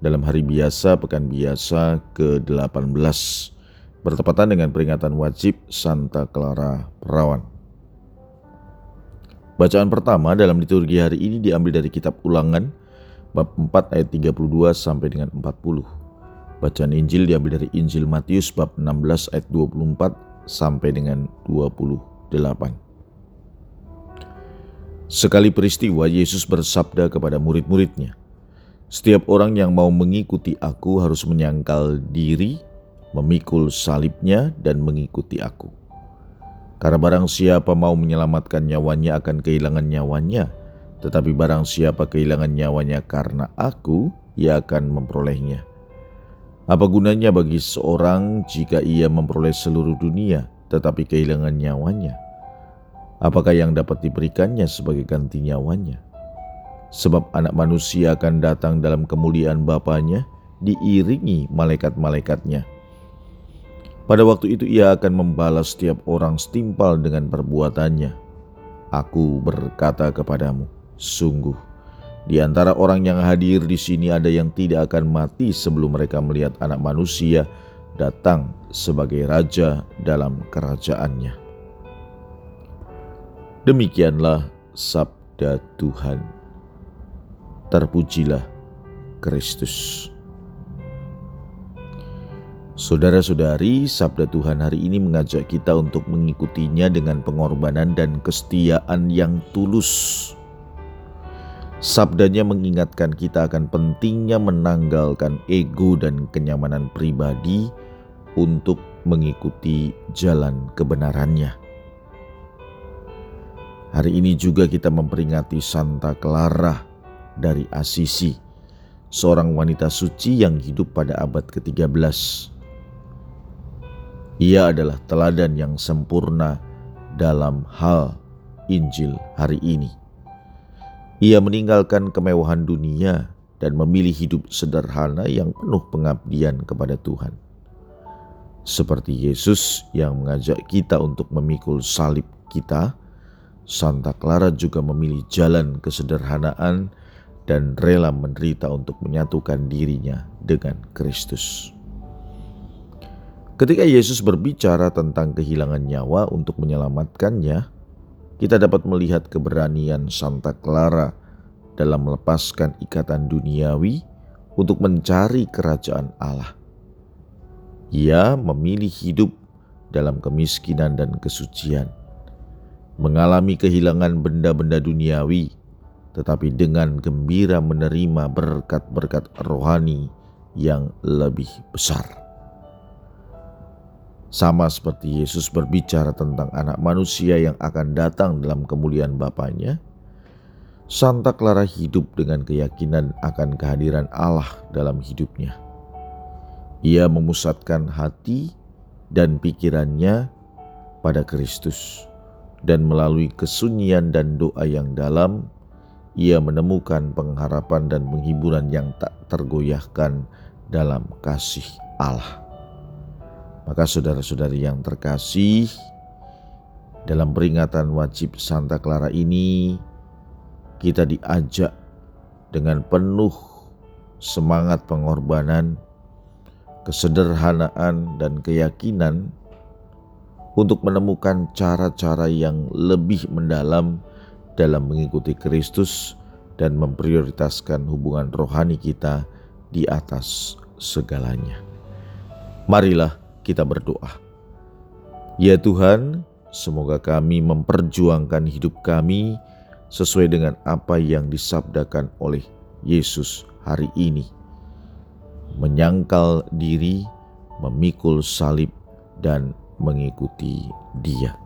dalam hari biasa pekan biasa ke-18 bertepatan dengan peringatan wajib Santa Clara Perawan. Bacaan pertama dalam liturgi hari ini diambil dari kitab Ulangan bab 4 ayat 32 sampai dengan 40. Bacaan Injil diambil dari Injil Matius bab 16 ayat 24 sampai dengan 28. Sekali peristiwa Yesus bersabda kepada murid-muridnya, setiap orang yang mau mengikuti aku harus menyangkal diri, memikul salibnya, dan mengikuti aku. Karena barang siapa mau menyelamatkan nyawanya akan kehilangan nyawanya, tetapi barang siapa kehilangan nyawanya karena aku, ia akan memperolehnya. Apa gunanya bagi seorang jika ia memperoleh seluruh dunia tetapi kehilangan nyawanya? Apakah yang dapat diberikannya sebagai ganti nyawanya? Sebab anak manusia akan datang dalam kemuliaan Bapaknya, diiringi malaikat-malaikatnya. Pada waktu itu ia akan membalas setiap orang setimpal dengan perbuatannya. Aku berkata kepadamu, sungguh, di antara orang yang hadir di sini ada yang tidak akan mati sebelum mereka melihat anak manusia datang sebagai raja dalam kerajaannya. Demikianlah sabda Tuhan terpujilah Kristus. Saudara-saudari, sabda Tuhan hari ini mengajak kita untuk mengikutinya dengan pengorbanan dan kesetiaan yang tulus. Sabdanya mengingatkan kita akan pentingnya menanggalkan ego dan kenyamanan pribadi untuk mengikuti jalan kebenarannya. Hari ini juga kita memperingati Santa Clara dari Asisi, seorang wanita suci yang hidup pada abad ke-13. Ia adalah teladan yang sempurna dalam hal Injil hari ini. Ia meninggalkan kemewahan dunia dan memilih hidup sederhana yang penuh pengabdian kepada Tuhan. Seperti Yesus yang mengajak kita untuk memikul salib kita, Santa Clara juga memilih jalan kesederhanaan dan rela menderita untuk menyatukan dirinya dengan Kristus. Ketika Yesus berbicara tentang kehilangan nyawa untuk menyelamatkannya, kita dapat melihat keberanian Santa Clara dalam melepaskan ikatan duniawi untuk mencari kerajaan Allah. Ia memilih hidup dalam kemiskinan dan kesucian, mengalami kehilangan benda-benda duniawi tetapi dengan gembira menerima berkat-berkat rohani yang lebih besar. Sama seperti Yesus berbicara tentang anak manusia yang akan datang dalam kemuliaan Bapaknya, Santa Clara hidup dengan keyakinan akan kehadiran Allah dalam hidupnya. Ia memusatkan hati dan pikirannya pada Kristus dan melalui kesunyian dan doa yang dalam ia menemukan pengharapan dan penghiburan yang tak tergoyahkan dalam kasih Allah. Maka saudara-saudari yang terkasih, dalam peringatan wajib Santa Clara ini, kita diajak dengan penuh semangat pengorbanan, kesederhanaan, dan keyakinan untuk menemukan cara-cara yang lebih mendalam dalam mengikuti Kristus dan memprioritaskan hubungan rohani kita di atas segalanya. Marilah kita berdoa. Ya Tuhan, semoga kami memperjuangkan hidup kami sesuai dengan apa yang disabdakan oleh Yesus hari ini. Menyangkal diri, memikul salib, dan mengikuti Dia.